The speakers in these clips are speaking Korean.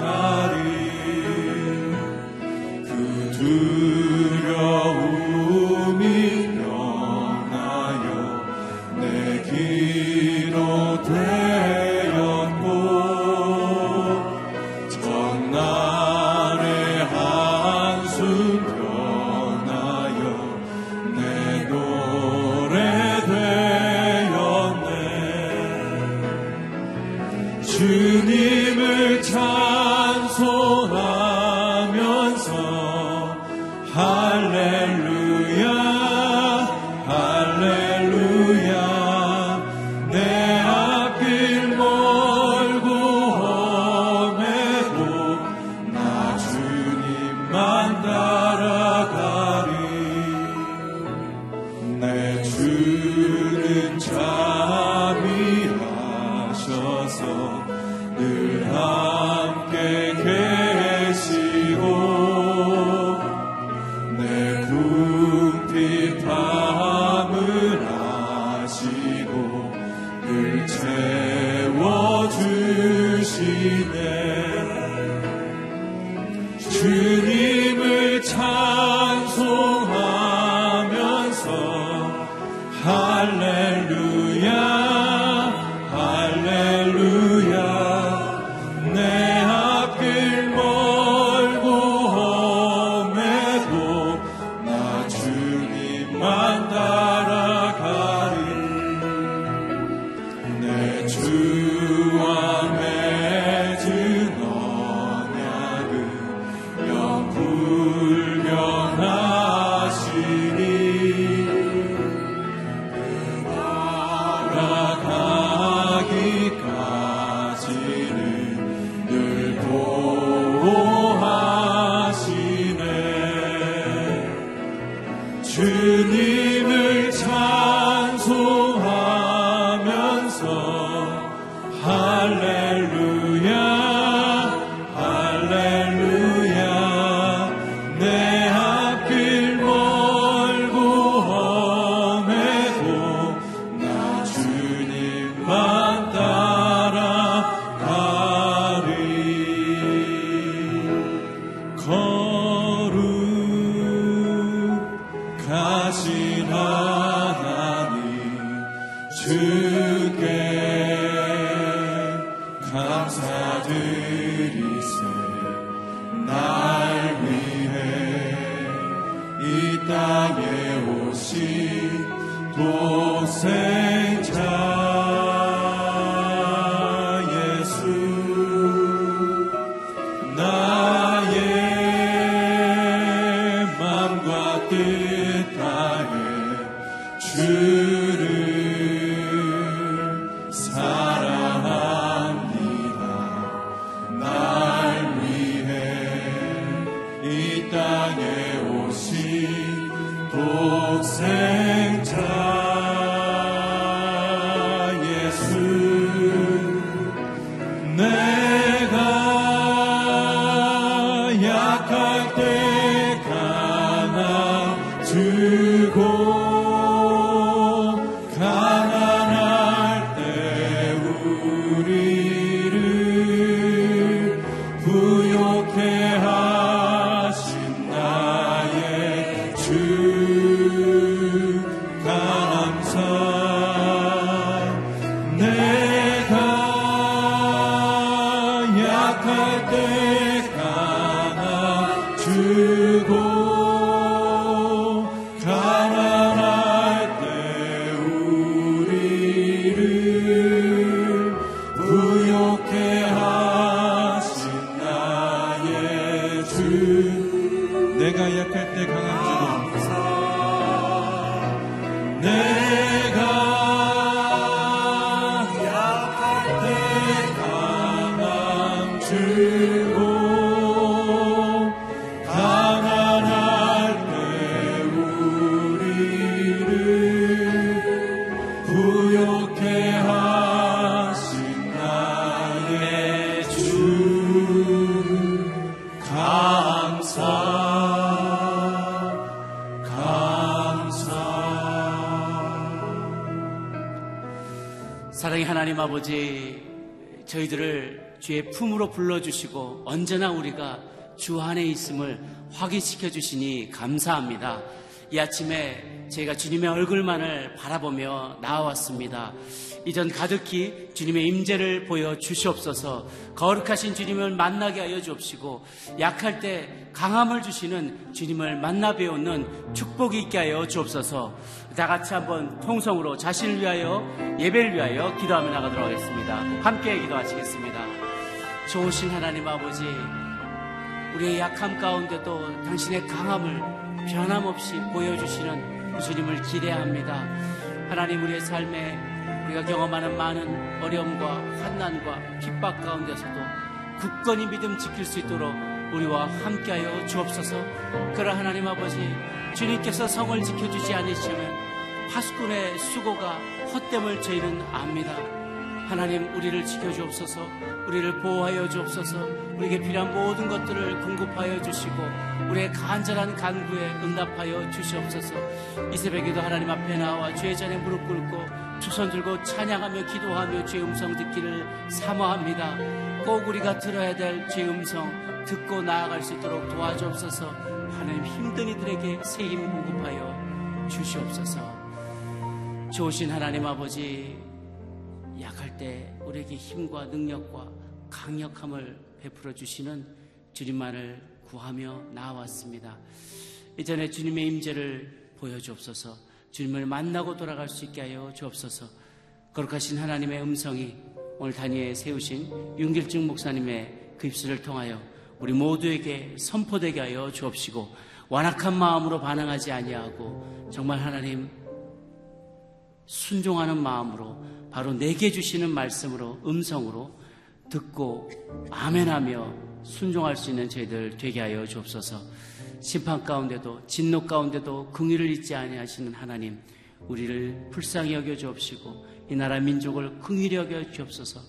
God. man 세상에 오신 독생자. 하나님 아버지, 저희들을 주의 품으로 불러주시고 언제나 우리가 주 안에 있음을 확인시켜 주시니 감사합니다. 이 아침에 저희가 주님의 얼굴만을 바라보며 나와왔습니다. 이전 가득히 주님의 임재를 보여 주시옵소서 거룩하신 주님을 만나게 하여 주옵시고 약할 때 강함을 주시는 주님을 만나 배우는 축복이 있게 하여 주옵소서 다 같이 한번 통성으로 자신을 위하여 예배를 위하여 기도하며 나가도록 하겠습니다. 함께 기도하시겠습니다. 좋으신 하나님 아버지 우리의 약함 가운데도 당신의 강함을 변함없이 보여주시는 주님을 기대합니다. 하나님 우리의 삶에 우리가 경험하는 많은 어려움과 환난과 핍박 가운데서도 굳건히 믿음 지킬 수 있도록 우리와 함께하여 주옵소서. 그러나 하나님 아버지 주님께서 성을 지켜주지 않으시면 파수꾼의 수고가 헛됨을 저희는 압니다. 하나님 우리를 지켜주옵소서 우리를 보호하여 주옵소서 우리에게 필요한 모든 것들을 공급하여 주시고 우리의 간절한 간구에 응답하여 주시옵소서. 이 새벽에도 하나님 앞에 나와 주의 전에 무릎 꿇고 두손 들고 찬양하며 기도하며 주의 음성 듣기를 사모합니다. 꼭 우리가 들어야 될 주의 음성 듣고 나아갈 수 있도록 도와주옵소서. 하나님 힘든 이들에게 새 힘 공급하여 주시옵소서 좋으신 하나님 아버지 약할 때 우리에게 힘과 능력과 강력함을 베풀어 주시는 주님만을 구하며 나왔습니다. 이전에 주님의 임재를 보여주옵소서. 주님을 만나고 돌아갈 수 있게 하여 주옵소서. 거룩하신 하나님의 음성이 오늘 단위에 세우신 윤길증 목사님의 그 입술을 통하여 우리 모두에게 선포되게 하여 주옵시고 완악한 마음으로 반응하지 아니하고 정말 하나님 순종하는 마음으로 바로 내게 주시는 말씀으로 음성으로 듣고 아멘하며 순종할 수 있는 저희들 되게 하여 주옵소서. 심판 가운데도 진노 가운데도 긍휼을 잊지 아니하시는 하나님 우리를 불쌍히 여겨 주옵시고 이 나라 민족을 긍휼히 여겨 주옵소서.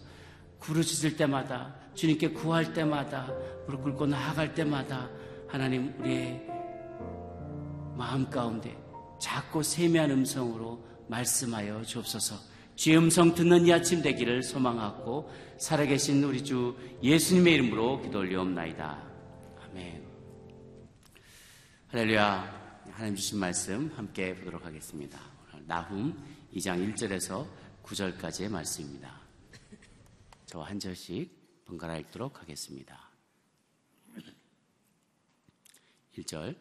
부르짖을 때마다 주님께 구할 때마다 무릎 꿇고 나아갈 때마다 하나님 우리의 마음 가운데 작고 세미한 음성으로 말씀하여 주옵소서. 주의 음성 듣는 이 아침 되기를 소망하고 살아계신 우리 주 예수님의 이름으로 기도 올리옵나이다. 아멘. 할렐루야. 하나님 주신 말씀 함께 보도록 하겠습니다. 나훔 2장 1절에서 9절까지의 말씀입니다. 저와 한 절씩 번갈아 읽도록 하겠습니다. 1절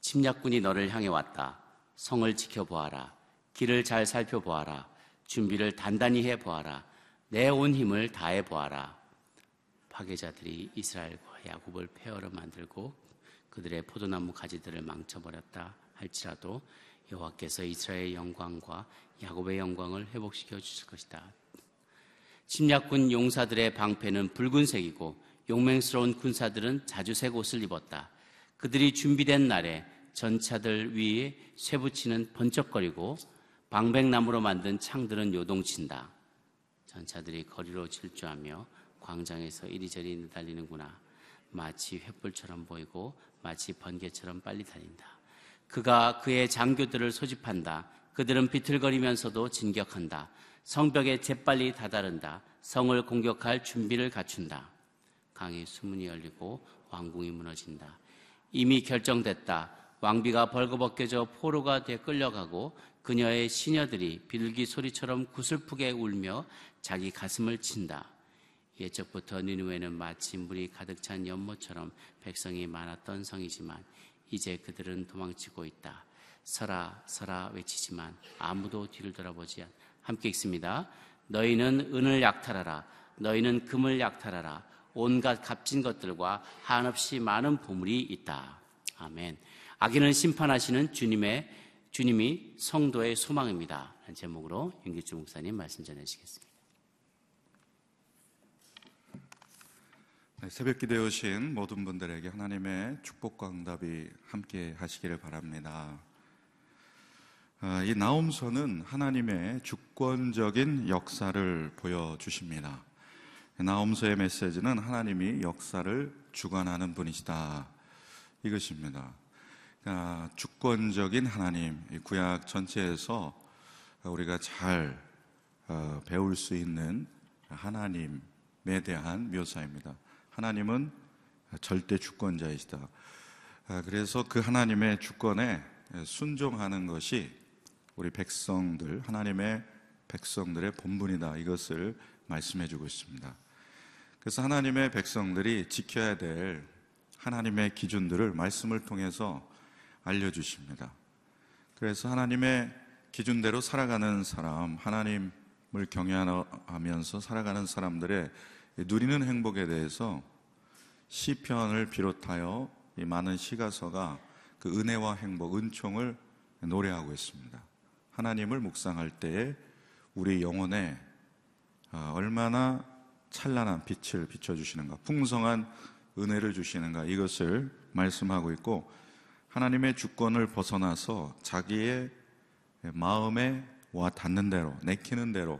침략군이 너를 향해 왔다. 성을 지켜보아라. 길을 잘 살펴보아라. 준비를 단단히 해보아라. 내 온 힘을 다해 보아라. 파괴자들이 이스라엘과 야곱을 폐허로 만들고 그들의 포도나무 가지들을 망쳐버렸다 할지라도 여호와께서 이스라엘의 영광과 야곱의 영광을 회복시켜 주실 것이다. 침략군 용사들의 방패는 붉은색이고 용맹스러운 군사들은 자주색 옷을 입었다. 그들이 준비된 날에 전차들 위에 쇠붙이는 번쩍거리고 방백나무로 만든 창들은 요동친다. 전차들이 거리로 질주하며 광장에서 이리저리 느달리는구나. 마치 횃불처럼 보이고 마치 번개처럼 빨리 달린다. 그가 그의 장교들을 소집한다. 그들은 비틀거리면서도 진격한다. 성벽에 재빨리 다다른다. 성을 공격할 준비를 갖춘다. 강의 수문이 열리고 왕궁이 무너진다. 이미 결정됐다. 왕비가 벌거벗겨져 포로가 돼 끌려가고 그녀의 시녀들이 비둘기 소리처럼 구슬프게 울며 자기 가슴을 친다. 예적부터 니누에는 마치 물이 가득 찬 연못처럼 백성이 많았던 성이지만 이제 그들은 도망치고 있다. 서라 서라 외치지만 아무도 뒤를 돌아보지 않. 함께 읽습니다. 너희는 은을 약탈하라. 너희는 금을 약탈하라. 온갖 값진 것들과 한없이 많은 보물이 있다. 아멘. 악인을 심판하시는 주님의 주님이 성도의 소망입니다. 라는 제목으로 윤기주 목사님 말씀 전해주시겠습니다. 네, 새벽 기도에 오신 모든 분들에게 하나님의 축복과 응답이 함께 하시기를 바랍니다. 아, 이 나움서는 하나님의 주권적인 역사를 보여주십니다. 나움서의 메시지는 하나님이 역사를 주관하는 분이시다. 이것입니다. 그러니까 주권적인 하나님, 구약 전체에서 우리가 잘 어, 배울 수 있는 하나님에 대한 묘사입니다. 하나님은 절대 주권자이시다. 아, 그래서 그 하나님의 주권에 순종하는 것이 우리 백성들, 하나님의 백성들의 본분이다. 이것을 말씀해 주고 있습니다. 그래서 하나님의 백성들이 지켜야 될 하나님의 기준들을 말씀을 통해서 알려주십니다. 그래서 하나님의 기준대로 살아가는 사람, 하나님을 경외하면서 살아가는 사람들의 누리는 행복에 대해서 시편을 비롯하여 이 많은 시가서가 그 은혜와 행복, 은총을 노래하고 있습니다. 하나님을 묵상할 때에 우리 영혼에 아, 얼마나 찬란한 빛을 비춰주시는가, 풍성한 은혜를 주시는가, 이것을 말씀하고 있고, 하나님의 주권을 벗어나서 자기의 마음에 와 닿는 대로, 내키는 대로,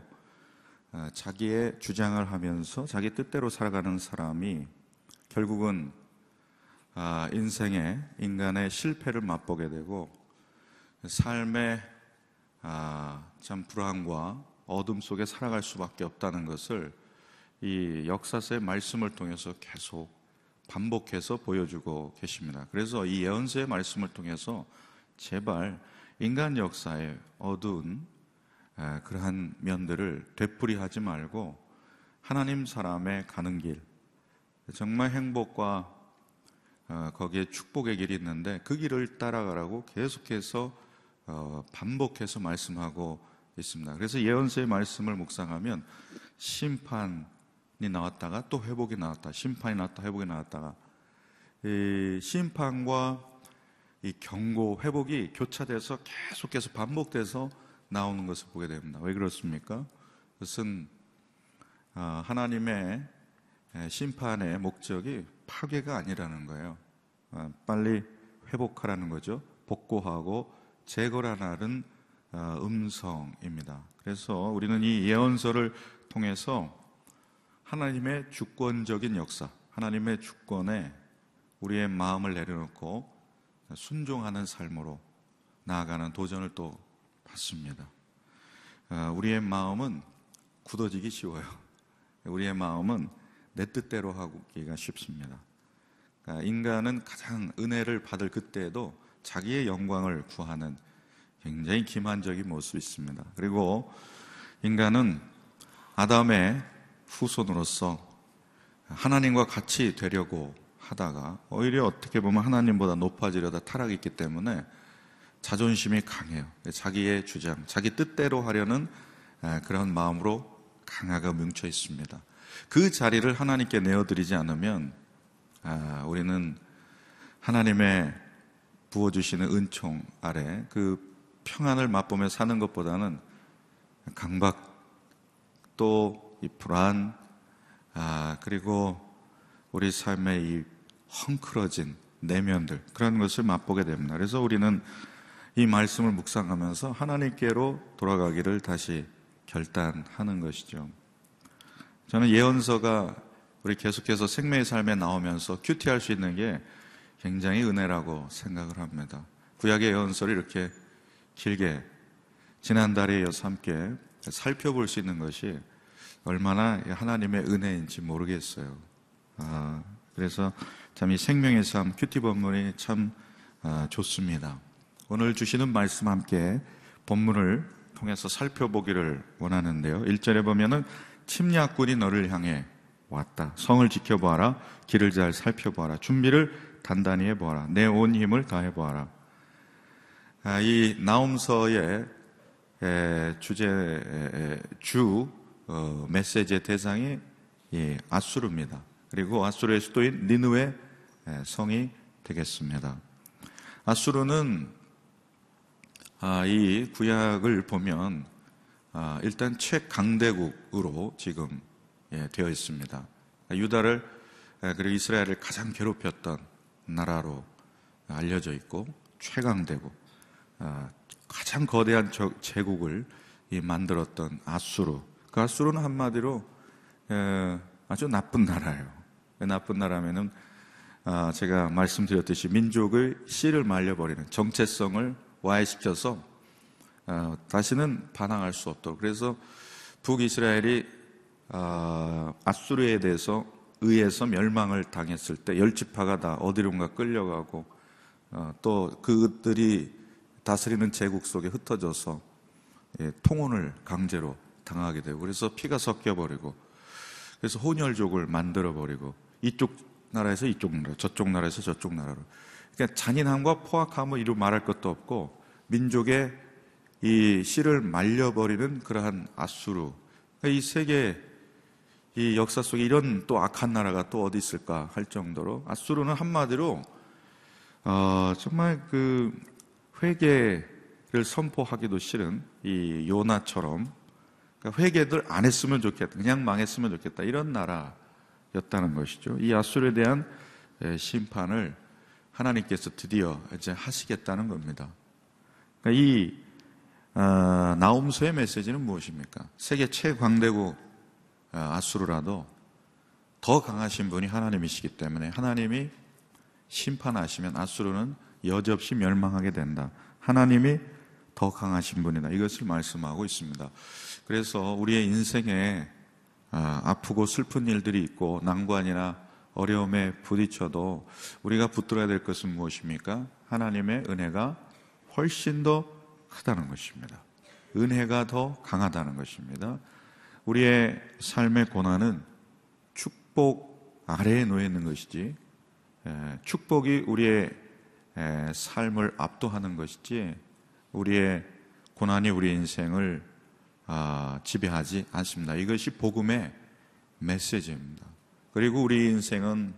아, 자기의 주장을 하면서 자기 뜻대로 살아가는 사람이 결국은 아, 인생의 인간의 실패를 맛보게 되고 삶의 참 불안과 어둠 속에 살아갈 수밖에 없다는 것을 이 역사서의 말씀을 통해서 계속 반복해서 보여주고 계십니다. 그래서 이 예언서의 말씀을 통해서 제발 인간 역사의 어두운 그러한 면들을 되풀이하지 말고 하나님 사람의 가는 길, 정말 행복과 어, 거기에 축복의 길이 있는데 그 길을 따라가라고 계속해서 어, 반복해서 말씀하고 있습니다. 그래서 예언서의 말씀을 묵상하면 심판이 나왔다가 또 회복이 나왔다. 심판이 나왔다. 회복이 나왔다가 이 심판과 이 경고, 회복이 교차돼서 계속해서 반복돼서 나오는 것을 보게 됩니다. 왜 그렇습니까? 그것은 아, 하나님의 심판의 목적이 파괴가 아니라는 거예요. 아, 빨리 회복하라는 거죠. 복구하고 제거라는 어, 음성입니다. 그래서 우리는 이 예언서를 통해서 하나님의 주권적인 역사, 하나님의 주권에 우리의 마음을 내려놓고 순종하는 삶으로 나아가는 도전을 또 받습니다. 어, 우리의 마음은 굳어지기 쉬워요. 우리의 마음은 내 뜻대로 하기가 쉽습니다. 그러니까 인간은 가장 은혜를 받을 그때에도 자기의 영광을 구하는 굉장히 기만적인 모습이 있습니다. 그리고 인간은 아담의 후손으로서 하나님과 같이 되려고 하다가 오히려 어떻게 보면 하나님보다 높아지려다 타락이 있기 때문에 자존심이 강해요. 자기의 주장, 자기 뜻대로 하려는 그런 마음으로 강하게 뭉쳐 있습니다. 그 자리를 하나님께 내어드리지 않으면 아, 우리는 하나님의 부어주시는 은총 아래 그 평안을 맛보며 사는 것보다는 강박 또 이 불안 아, 그리고 우리 삶의 이 헝클어진 내면들 그런 것을 맛보게 됩니다. 그래서 우리는 이 말씀을 묵상하면서 하나님께로 돌아가기를 다시 결단하는 것이죠. 저는 예언서가 우리 계속해서 생명의 삶에 나오면서 큐티할 수 있는 게 굉장히 은혜라고 생각을 합니다. 구약의 예언서를 이렇게 길게 지난달에 이어서 함께 살펴볼 수 있는 것이 얼마나 하나님의 은혜인지 모르겠어요. 아, 그래서 참 이 생명의 삶 큐티 본문이 참 아, 좋습니다. 오늘 주시는 말씀 함께 본문을 통해서 살펴보기를 원하는데요. 1절에 보면은 침략군이 너를 향해 왔다. 성을 지켜보아라. 길을 잘 살펴보아라. 준비를 단단히 해보아라. 내 온 힘을 다해보아라. 아, 이 나움서의 주제 주 어, 메시지의 대상이 아수르입니다. 그리고 아수르의 수도인 니누의 성이 되겠습니다. 아수르는 아, 이 구약을 보면 아, 일단 최강대국으로 지금 예, 되어 있습니다. 유다를 예, 그리고 이스라엘을 가장 괴롭혔던 나라로 알려져 있고 최강대국, 아, 가장 거대한 저- 제국을 이 만들었던 아수르. 그 아수르는 한마디로 에, 아주 나쁜 나라예요. 나쁜 나라면은 아, 제가 말씀드렸듯이 민족의 씨를 말려버리는 정체성을 와해시켜서 어, 다시는 반항할 수 없도록 그래서 북이스라엘이 아, 아수르에 대해서 의해서 멸망을 당했을 때 열지파가 다 어디론가 끌려가고 어, 또 그들이 다스리는 제국 속에 흩어져서 예, 통혼을 강제로 당하게 되고 그래서 피가 섞여 버리고 그래서 혼혈족을 만들어 버리고 이쪽 나라에서 이쪽 나라, 저쪽 나라에서 저쪽 나라로. 그러니까 잔인함과 포악함을 이루 말할 것도 없고 민족의 이 씨를 말려버리는 그러한 아수르. 그러니까 이 세계 이 역사 속에 이런 또 악한 나라가 또 어디 있을까 할 정도로 아수르는 한마디로 어, 정말 그 회개를 선포하기도 싫은 이 요나처럼 그러니까 회개들 안 했으면 좋겠다. 그냥 망했으면 좋겠다. 이런 나라였다는 것이죠. 이 아수르에 대한 에, 심판을 하나님께서 드디어 이제 하시겠다는 겁니다. 그러니까 이 어, 나움서의 메시지는 무엇입니까? 세계 최광대국 어, 아수르라도 더 강하신 분이 하나님이시기 때문에 하나님이 심판하시면 아수르는 여지없이 멸망하게 된다. 하나님이 더 강하신 분이다. 이것을 말씀하고 있습니다. 그래서 우리의 인생에 아, 아프고 슬픈 일들이 있고 난관이나 어려움에 부딪혀도 우리가 붙들어야 될 것은 무엇입니까? 하나님의 은혜가 훨씬 더 크다는 것입니다. 은혜가 더 강하다는 것입니다. 우리의 삶의 고난은 축복 아래에 놓여 있는 것이지 에, 축복이 우리의 에, 삶을 압도하는 것이지 우리의 고난이 우리 인생을 아, 지배하지 않습니다. 이것이 복음의 메시지입니다. 그리고 우리 인생은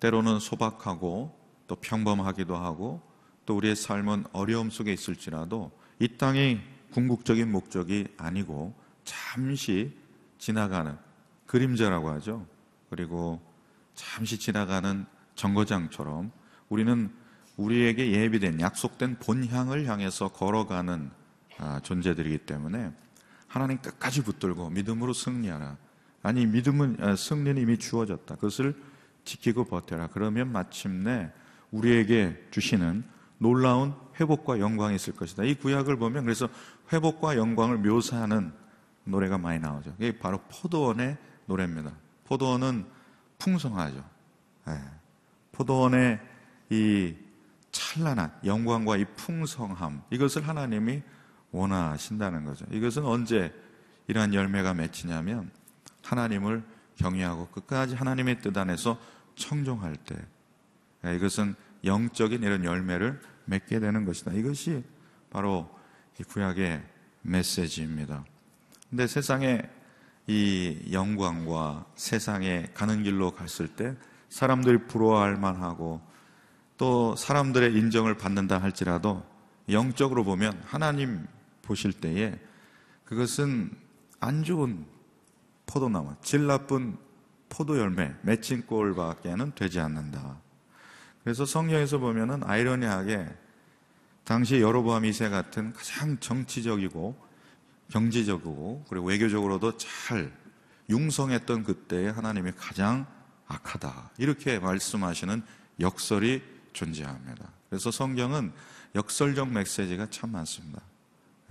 때로는 소박하고 또 평범하기도 하고 또 우리의 삶은 어려움 속에 있을지라도 이 땅이 궁극적인 목적이 아니고 잠시 지나가는 그림자라고 하죠. 그리고 잠시 지나가는 정거장처럼 우리는 우리에게 예비된 약속된 본향을 향해서 걸어가는 아, 존재들이기 때문에 하나님 끝까지 붙들고 믿음으로 승리하라. 아니 믿음은 아, 승리는 이미 주어졌다. 그것을 지키고 버텨라. 그러면 마침내 우리에게 주시는 놀라운 회복과 영광이 있을 것이다. 이 구약을 보면 그래서 회복과 영광을 묘사하는 노래가 많이 나오죠. 이게 바로 포도원의 노래입니다. 포도원은 풍성하죠. 예. 포도원의 이 찬란한 영광과 이 풍성함 이것을 하나님이 원하신다는 거죠. 이것은 언제 이러한 열매가 맺히냐면 하나님을 경외하고 끝까지 하나님의 뜻 안에서 청종할 때 예, 이것은 영적인 이런 열매를 맺게 되는 것이다. 이것이 바로 이 구약의 메시지입니다. 근데 세상에 이 영광과 세상에 가는 길로 갔을 때 사람들이 부러워할 만하고 또 사람들의 인정을 받는다 할지라도 영적으로 보면 하나님 보실 때에 그것은 안 좋은 포도나무, 질 나쁜 포도 열매, 맺힌 꼴밖에는 되지 않는다. 그래서 성경에서 보면은 아이러니하게 당시 여로보암 2세 같은 가장 정치적이고 경제적이고 그리고 외교적으로도 잘 융성했던 그때에 하나님이 가장 악하다. 이렇게 말씀하시는 역설이 존재합니다. 그래서 성경은 역설적 메시지가 참 많습니다.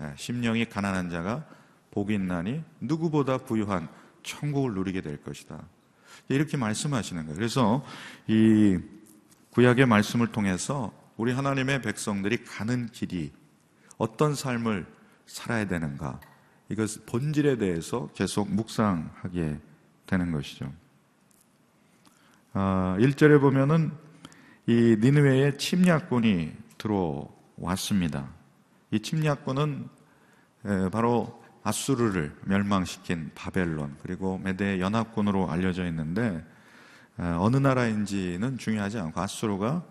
예, 심령이 가난한 자가 복이 있나니 누구보다 부유한 천국을 누리게 될 것이다. 이렇게 말씀하시는 거예요. 그래서 이 구약의 말씀을 통해서 우리 하나님의 백성들이 가는 길이 어떤 삶을 살아야 되는가 이것 본질에 대해서 계속 묵상하게 되는 것이죠. 아, 1절에 보면은 이 니느웨의 침략군이 들어왔습니다. 이 침략군은 에, 바로 아수르를 멸망시킨 바벨론 그리고 메대 연합군으로 알려져 있는데 에, 어느 나라인지는 중요하지 않고 아수르가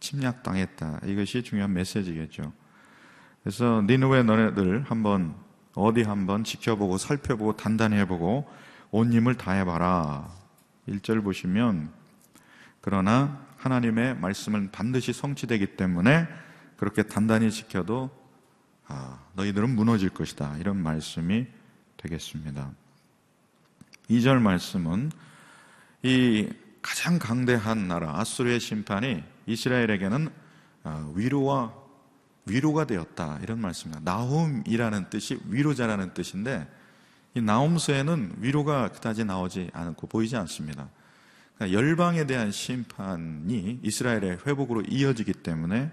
침략당했다. 이것이 중요한 메시지겠죠. 그래서 니누의 너네들 한번 어디 한번 지켜보고 살펴보고 단단히 해보고 온 힘을 다해봐라. 1절 보시면 그러나 하나님의 말씀은 반드시 성취되기 때문에 그렇게 단단히 지켜도 아, 너희들은 무너질 것이다. 이런 말씀이 되겠습니다. 2절 말씀은 이 가장 강대한 나라 아수르의 심판이 이스라엘에게는 아, 위로와 위로가 되었다 이런 말씀입니다. 나홈이라는 뜻이 위로자라는 뜻인데 이 나홈서에는 위로가 그다지 나오지 않고 보이지 않습니다. 그러니까 열방에 대한 심판이 이스라엘의 회복으로 이어지기 때문에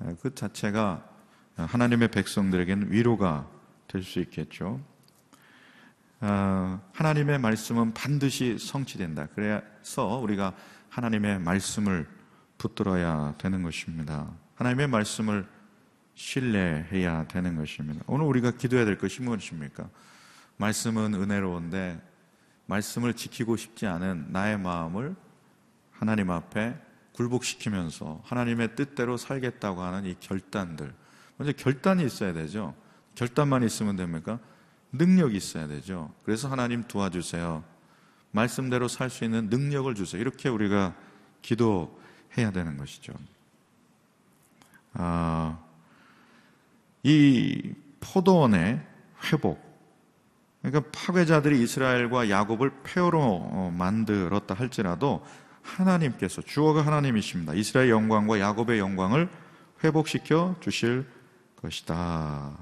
아, 그 자체가 하나님의 백성들에게는 위로가 될 수 있겠죠. 아, 하나님의 말씀은 반드시 성취된다. 그래서 우리가 하나님의 말씀을 붙들어야 되는 것입니다. 하나님의 말씀을 신뢰해야 되는 것입니다. 오늘 우리가 기도해야 될 것이 무엇입니까? 말씀은 은혜로운데 말씀을 지키고 싶지 않은 나의 마음을 하나님 앞에 굴복시키면서 하나님의 뜻대로 살겠다고 하는 이 결단들. 먼저 결단이 있어야 되죠. 결단만 있으면 됩니까? 능력이 있어야 되죠. 그래서 하나님 도와주세요. 말씀대로 살 수 있는 능력을 주세요. 이렇게 우리가 기도해야 되는 것이죠. 아, 이 포도원의 회복. 그러니까 파괴자들이 이스라엘과 야곱을 폐허로 어, 만들었다 할지라도 하나님께서 주어가 하나님이십니다. 이스라엘 영광과 야곱의 영광을 회복시켜 주실 것이다.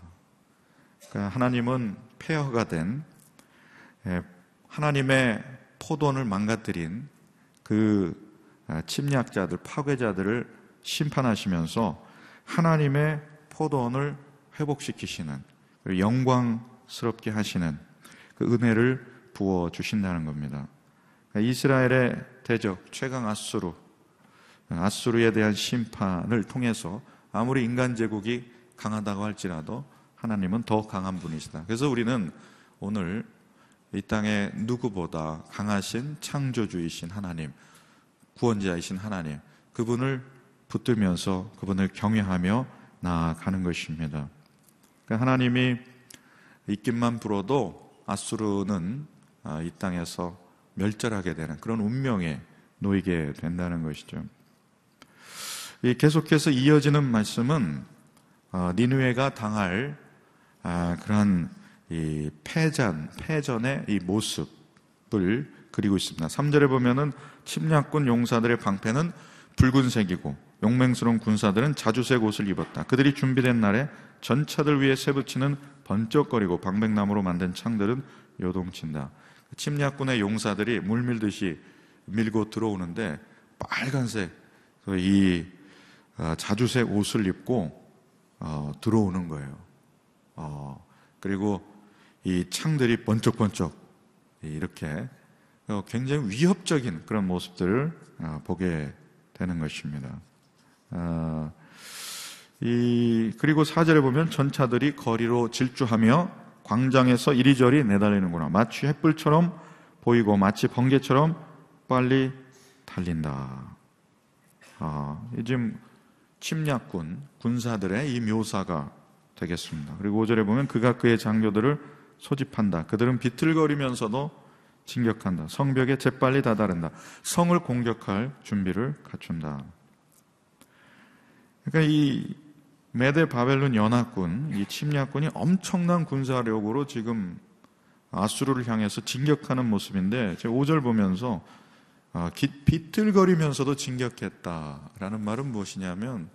그러니까 하나님은 폐허가 된 예, 하나님의 포도원을 망가뜨린 그 아, 침략자들, 파괴자들을 심판하시면서 하나님의 포도원을 회복시키시는 영광스럽게 하시는 그 은혜를 부어 주신다는 겁니다. 그러니까 이스라엘의 대적 최강 아수르 아수르에 대한 심판을 통해서 아무리 인간 제국이 강하다고 할지라도 하나님은 더 강한 분이시다. 그래서 우리는 오늘 이 땅에 누구보다 강하신 창조주이신 하나님, 구원자이신 하나님, 그분을 붙들면서 그분을 경외하며 나아가는 것입니다. 그러니까 하나님이 입김만 불어도 아수르는 아, 이 땅에서 멸절하게 되는 그런 운명에 놓이게 된다는 것이죠. 계속해서 이어지는 말씀은 어, 니누에가 당할 아, 그러한 이 패전, 패전의 이 모습을 그리고 있습니다. 3절에 보면은 침략군 용사들의 방패는 붉은색이고 용맹스러운 군사들은 자주색 옷을 입었다. 그들이 준비된 날에 전차들 위에 세붙이는 번쩍거리고 방백나무로 만든 창들은 요동친다. 침략군의 용사들이 물밀듯이 밀고 들어오는데 빨간색 이 아, 자주색 옷을 입고 어, 들어오는 거예요. 어, 그리고 이 창들이 번쩍번쩍 이렇게 어, 굉장히 위협적인 그런 모습들을 어, 보게 되는 것입니다. 어, 이, 그리고 사절에 보면 전차들이 거리로 질주하며 광장에서 이리저리 내달리는구나. 마치 햇불처럼 보이고 마치 번개처럼 빨리 달린다. 아, 지금 침략군, 군사들의 이 묘사가 되겠습니다. 그리고 5절에 보면 그가 그의 장교들을 소집한다. 그들은 비틀거리면서도 진격한다. 성벽에 재빨리 다다른다. 성을 공격할 준비를 갖춘다. 그러니까 이 메데 바벨론 연합군, 이 침략군이 엄청난 군사력으로 지금 아수르를 향해서 진격하는 모습인데 제가 5절 보면서 아, 비틀거리면서도 진격했다라는 말은 무엇이냐면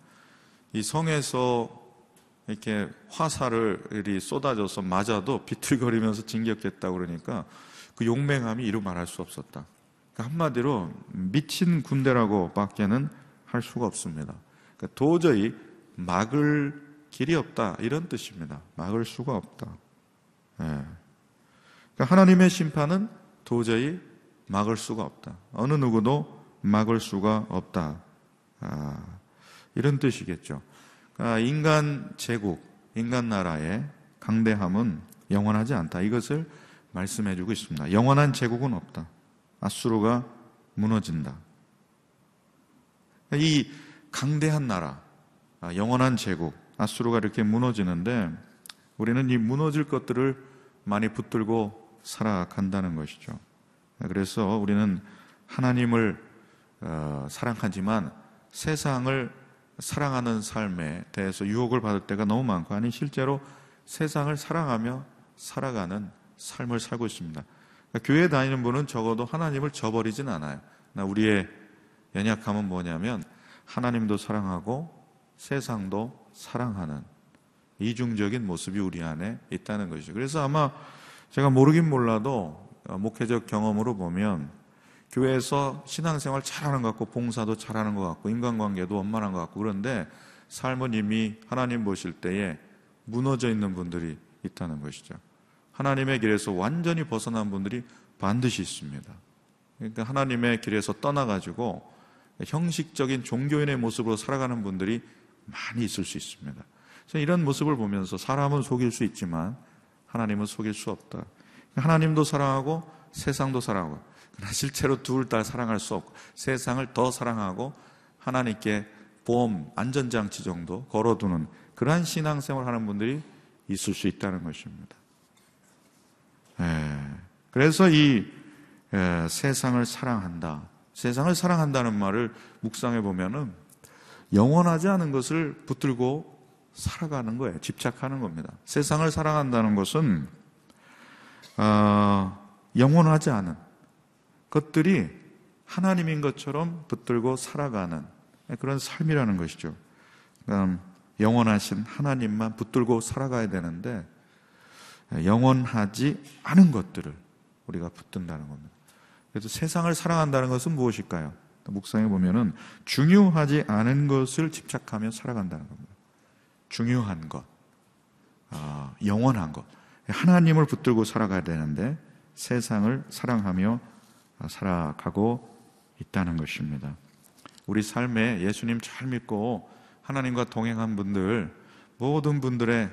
이 성에서 이렇게 화살을 쏟아져서 맞아도 비틀거리면서 진격했다 그러니까 그 용맹함이 이루 말할 수 없었다. 그러니까 한마디로 미친 군대라고 밖에는 할 수가 없습니다. 그러니까 도저히 막을 길이 없다 이런 뜻입니다. 막을 수가 없다. 예. 그러니까 하나님의 심판은 도저히 막을 수가 없다. 어느 누구도 막을 수가 없다. 아, 이런 뜻이겠죠. 아, 인간 제국, 인간 나라의 강대함은 영원하지 않다. 이것을 말씀해 주고 있습니다. 영원한 제국은 없다. 아수르가 무너진다. 이 강대한 나라, 아, 영원한 제국, 아수르가 이렇게 무너지는데 우리는 이 무너질 것들을 많이 붙들고 살아간다는 것이죠. 그래서 우리는 하나님을 어, 사랑하지만 세상을 사랑하는 삶에 대해서 유혹을 받을 때가 너무 많고 아니 실제로 세상을 사랑하며 살아가는 삶을 살고 있습니다. 그러니까 교회 다니는 분은 적어도 하나님을 저버리진 않아요. 우리의 연약함은 뭐냐면 하나님도 사랑하고 세상도 사랑하는 이중적인 모습이 우리 안에 있다는 것이죠. 그래서 아마 제가 모르긴 몰라도 어, 목회적 경험으로 보면 교회에서 신앙생활 잘하는 것 같고 봉사도 잘하는 것 같고 인간관계도 원만한 것 같고 그런데 삶은 이미 하나님 보실 때에 무너져 있는 분들이 있다는 것이죠. 하나님의 길에서 완전히 벗어난 분들이 반드시 있습니다. 그러니까 하나님의 길에서 떠나가지고 형식적인 종교인의 모습으로 살아가는 분들이 많이 있을 수 있습니다. 이런 모습을 보면서 사람은 속일 수 있지만 하나님은 속일 수 없다. 하나님도 사랑하고 세상도 사랑하고 그러나 실제로 둘 다 사랑할 수 없고 세상을 더 사랑하고 하나님께 보험 안전장치 정도 걸어두는 그러한 신앙생활 하는 분들이 있을 수 있다는 것입니다. 예. 그래서 이 예, 세상을 사랑한다. 세상을 사랑한다는 말을 묵상해 보면은 영원하지 않은 것을 붙들고 살아가는 거예요. 집착하는 겁니다. 세상을 사랑한다는 것은 어, 영원하지 않은 것들이 하나님인 것처럼 붙들고 살아가는 그런 삶이라는 것이죠. 영원하신 하나님만 붙들고 살아가야 되는데 영원하지 않은 것들을 우리가 붙든다는 겁니다. 그래서 세상을 사랑한다는 것은 무엇일까요? 묵상해 보면은 중요하지 않은 것을 집착하며 살아간다는 겁니다. 중요한 것, 어, 영원한 것, 하나님을 붙들고 살아가야 되는데 세상을 사랑하며 살아가고 있다는 것입니다. 우리 삶에 예수님 잘 믿고 하나님과 동행한 분들 모든 분들의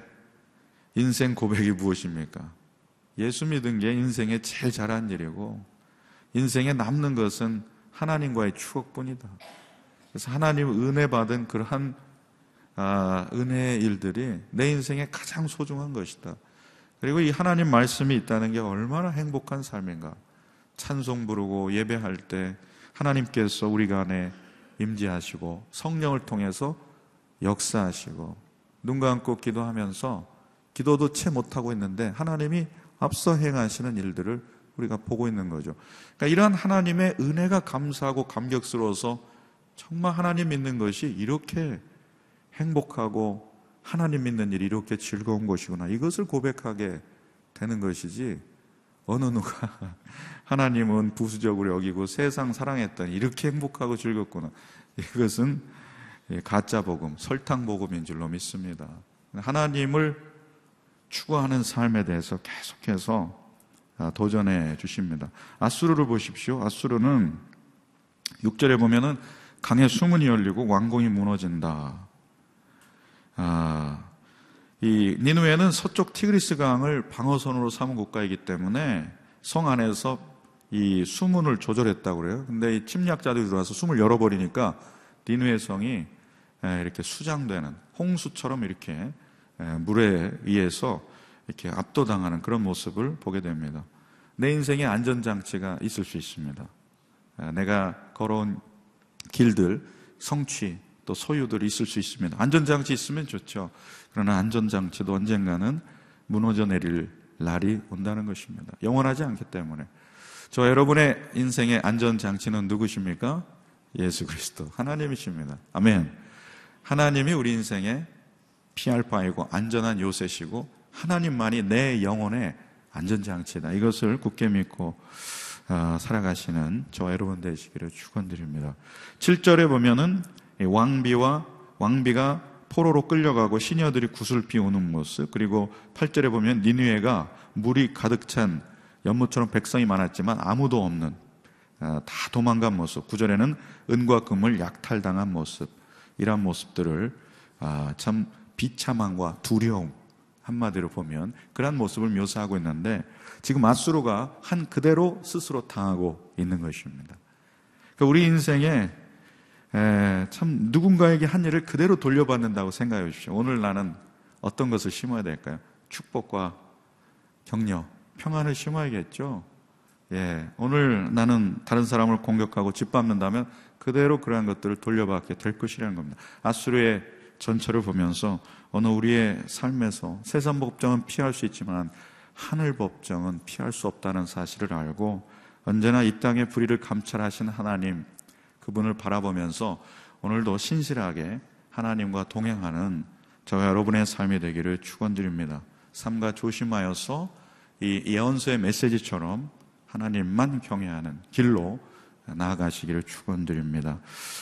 인생 고백이 무엇입니까? 예수 믿은 게 인생에 제일 잘한 일이고 인생에 남는 것은 하나님과의 추억뿐이다. 그래서 하나님 은혜 받은 그러한 아, 은혜의 일들이 내 인생에 가장 소중한 것이다. 그리고 이 하나님 말씀이 있다는 게 얼마나 행복한 삶인가. 찬송 부르고 예배할 때 하나님께서 우리 간에 임재하시고 성령을 통해서 역사하시고 눈 감고 기도하면서 기도도 채 못하고 있는데 하나님이 앞서 행하시는 일들을 우리가 보고 있는 거죠. 그러니까 이러한 하나님의 은혜가 감사하고 감격스러워서 정말 하나님 믿는 것이 이렇게 행복하고 하나님 믿는 일이 이렇게 즐거운 것이구나. 이것을 고백하게 되는 것이지 어느 누가 하나님은 부수적으로 여기고 세상 사랑했더니 이렇게 행복하고 즐겁구나. 이것은 가짜 복음, 설탕 복음인 줄로 믿습니다. 하나님을 추구하는 삶에 대해서 계속해서 아, 도전해 주십니다. 아수르를 보십시오. 아수르는 6절에 보면은 강에 수문이 열리고 왕궁이 무너진다. 아, 이 니누에는 서쪽 티그리스 강을 방어선으로 삼은 국가이기 때문에 성 안에서 이 수문을 조절했다고 그래요. 근데 이 침략자들이 들어와서 숨을 열어버리니까 니누의 성이 이렇게 수장되는 홍수처럼 이렇게 물에 의해서 이렇게 압도당하는 그런 모습을 보게 됩니다. 내 인생에 안전장치가 있을 수 있습니다. 내가 걸어온 길들, 성취, 또 소유들이 있을 수 있습니다. 안전장치 있으면 좋죠. 그러나 안전장치도 언젠가는 무너져 내릴 날이 온다는 것입니다. 영원하지 않기 때문에. 저 여러분의 인생의 안전장치는 누구십니까? 예수 그리스도. 하나님이십니다. 아멘. 하나님이 우리 인생의 피할 바이고 안전한 요새시고 하나님만이 내 영혼의 안전장치다. 이것을 굳게 믿고 어, 살아가시는 저 여러분 되시기를 축원드립니다. 7절에 보면은 왕비와 왕비가 포로로 끌려가고 시녀들이 구슬 피우는 모습 그리고 8절에 보면 니누에가 물이 가득 찬 연못처럼 백성이 많았지만 아무도 없는 어, 다 도망간 모습 9절에는 은과 금을 약탈당한 모습 이런 모습들을 아, 참 비참함과 두려움 한마디로 보면 그러한 모습을 묘사하고 있는데 지금 아수르가 한 그대로 스스로 당하고 있는 것입니다. 그러니까 우리 인생에 에, 참 누군가에게 한 일을 그대로 돌려받는다고 생각해 주십시오. 오늘 나는 어떤 것을 심어야 될까요? 축복과 격려, 평안을 심어야겠죠. 예, 오늘 나는 다른 사람을 공격하고 짓밟는다면 그대로 그러한 것들을 돌려받게 될 것이라는 겁니다. 아수르의 전철을 보면서 어느 우리의 삶에서 세상 법정은 피할 수 있지만 하늘 법정은 피할 수 없다는 사실을 알고 언제나 이 땅의 불의를 감찰하신 하나님 그분을 바라보면서 오늘도 신실하게 하나님과 동행하는 저와 여러분의 삶이 되기를 축원드립니다. 삼가 조심하여서 이 예언서의 메시지처럼 하나님만 경외하는 길로 나아가시기를 축원드립니다.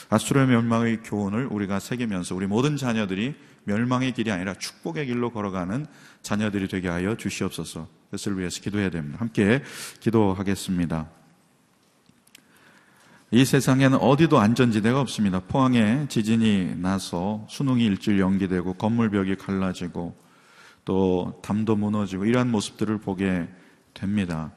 아수르의 멸망의 교훈을 우리가 새기면서 우리 모든 자녀들이 멸망의 길이 아니라 축복의 길로 걸어가는 자녀들이 되게 하여 주시옵소서. 그것을 위해서 기도해야 됩니다. 함께 기도하겠습니다. 이 세상에는 어디도 안전지대가 없습니다. 포항에 지진이 나서 수능이 일주일 연기되고 건물벽이 갈라지고 또 담도 무너지고 이러한 모습들을 보게 됩니다.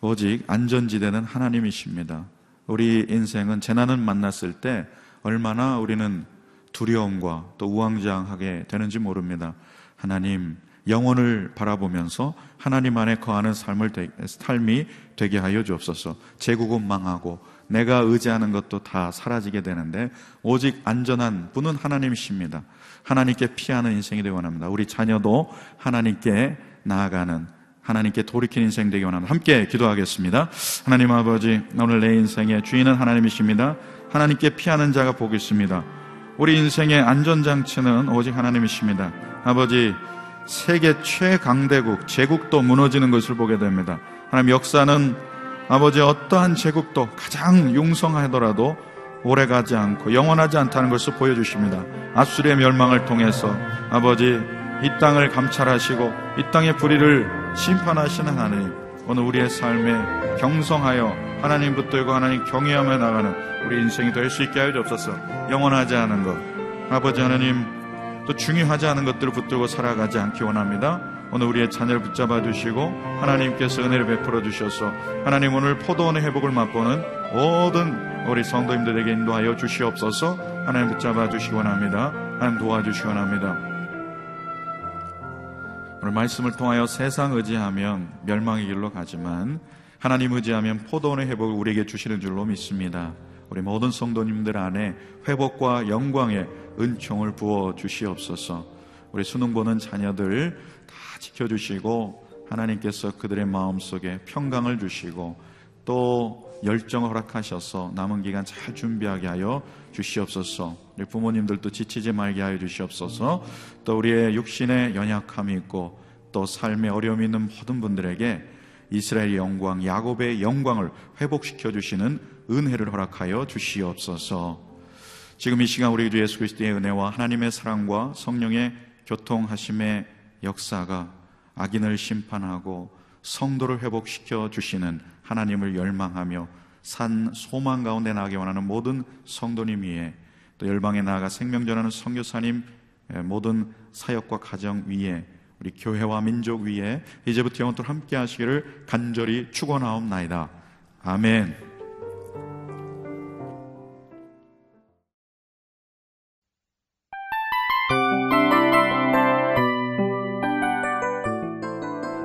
오직 안전지대는 하나님이십니다. 우리 인생은 재난을 만났을 때 얼마나 우리는 두려움과 또 우왕좌왕하게 되는지 모릅니다. 하나님, 영혼을 바라보면서 하나님 안에 거하는 삶을 되, 삶이 되게 하여 주옵소서. 제국은 망하고 내가 의지하는 것도 다 사라지게 되는데 오직 안전한 분은 하나님이십니다. 하나님께 피하는 인생이 되기 원합니다. 우리 자녀도 하나님께 나아가는 하나님께 돌이킨 인생 되기 원합니다. 함께 기도하겠습니다. 하나님 아버지, 오늘 내 인생의 주인은 하나님이십니다. 하나님께 피하는 자가 복이 있습니다. 우리 인생의 안전장치는 오직 하나님이십니다. 아버지, 세계 최강대국, 제국도 무너지는 것을 보게 됩니다. 하나님 역사는 아버지 어떠한 제국도 가장 융성하더라도 오래가지 않고 영원하지 않다는 것을 보여주십니다. 아수리의 멸망을 통해서 아버지 이 땅을 감찰하시고 이 땅의 불의를 심판하시는 하나님 오늘 우리의 삶에 경성하여 하나님 붙들고 하나님 경외하며 나가는 우리 인생이 될 수 있게 하여 주옵소서. 영원하지 않은 것. 아버지 하나님 또 중요하지 않은 것들을 붙들고 살아가지 않기 원합니다 오늘 우리의 자녀를 붙잡아 주시고 하나님께서 은혜를 베풀어 주셔서 하나님 오늘 포도원의 회복을 맛보는 모든 우리 성도님들에게 인도하여 주시옵소서 하나님 붙잡아 주시기 원합니다 하나님 도와주시기 원합니다 오늘 말씀을 통하여 세상 의지하면 멸망의 길로 가지만 하나님 의지하면 포도원의 회복을 우리에게 주시는 줄로 믿습니다. 우리 모든 성도님들 안에 회복과 영광의 은총을 부어 주시옵소서. 우리 수능 보는 자녀들 다 지켜주시고 하나님께서 그들의 마음속에 평강을 주시고 또 열정을 허락하셔서 남은 기간 잘 준비하게 하여 주시옵소서. 우리 부모님들도 지치지 말게 하여 주시옵소서. 또 우리의 육신의 연약함이 있고 또 삶의 어려움이 있는 모든 분들에게 이스라엘의 영광, 야곱의 영광을 회복시켜 주시는 은혜를 허락하여 주시옵소서. 지금 이 시간 우리 주 예수 그리스도의 은혜와 하나님의 사랑과 성령의 교통하심의 역사가 악인을 심판하고 성도를 회복시켜 주시는 하나님을 열망하며 산 소망 가운데 나가기 원하는 모든 성도님 위에 또 열방에 나아가 생명 전하는 성교사님 모든 사역과 가정 위에 우리 교회와 민족 위에 이제부터 영원토록 함께 하시기를 간절히 축원하옵나이다. 아멘.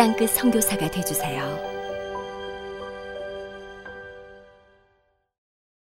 땅끝 성교사가 되주세요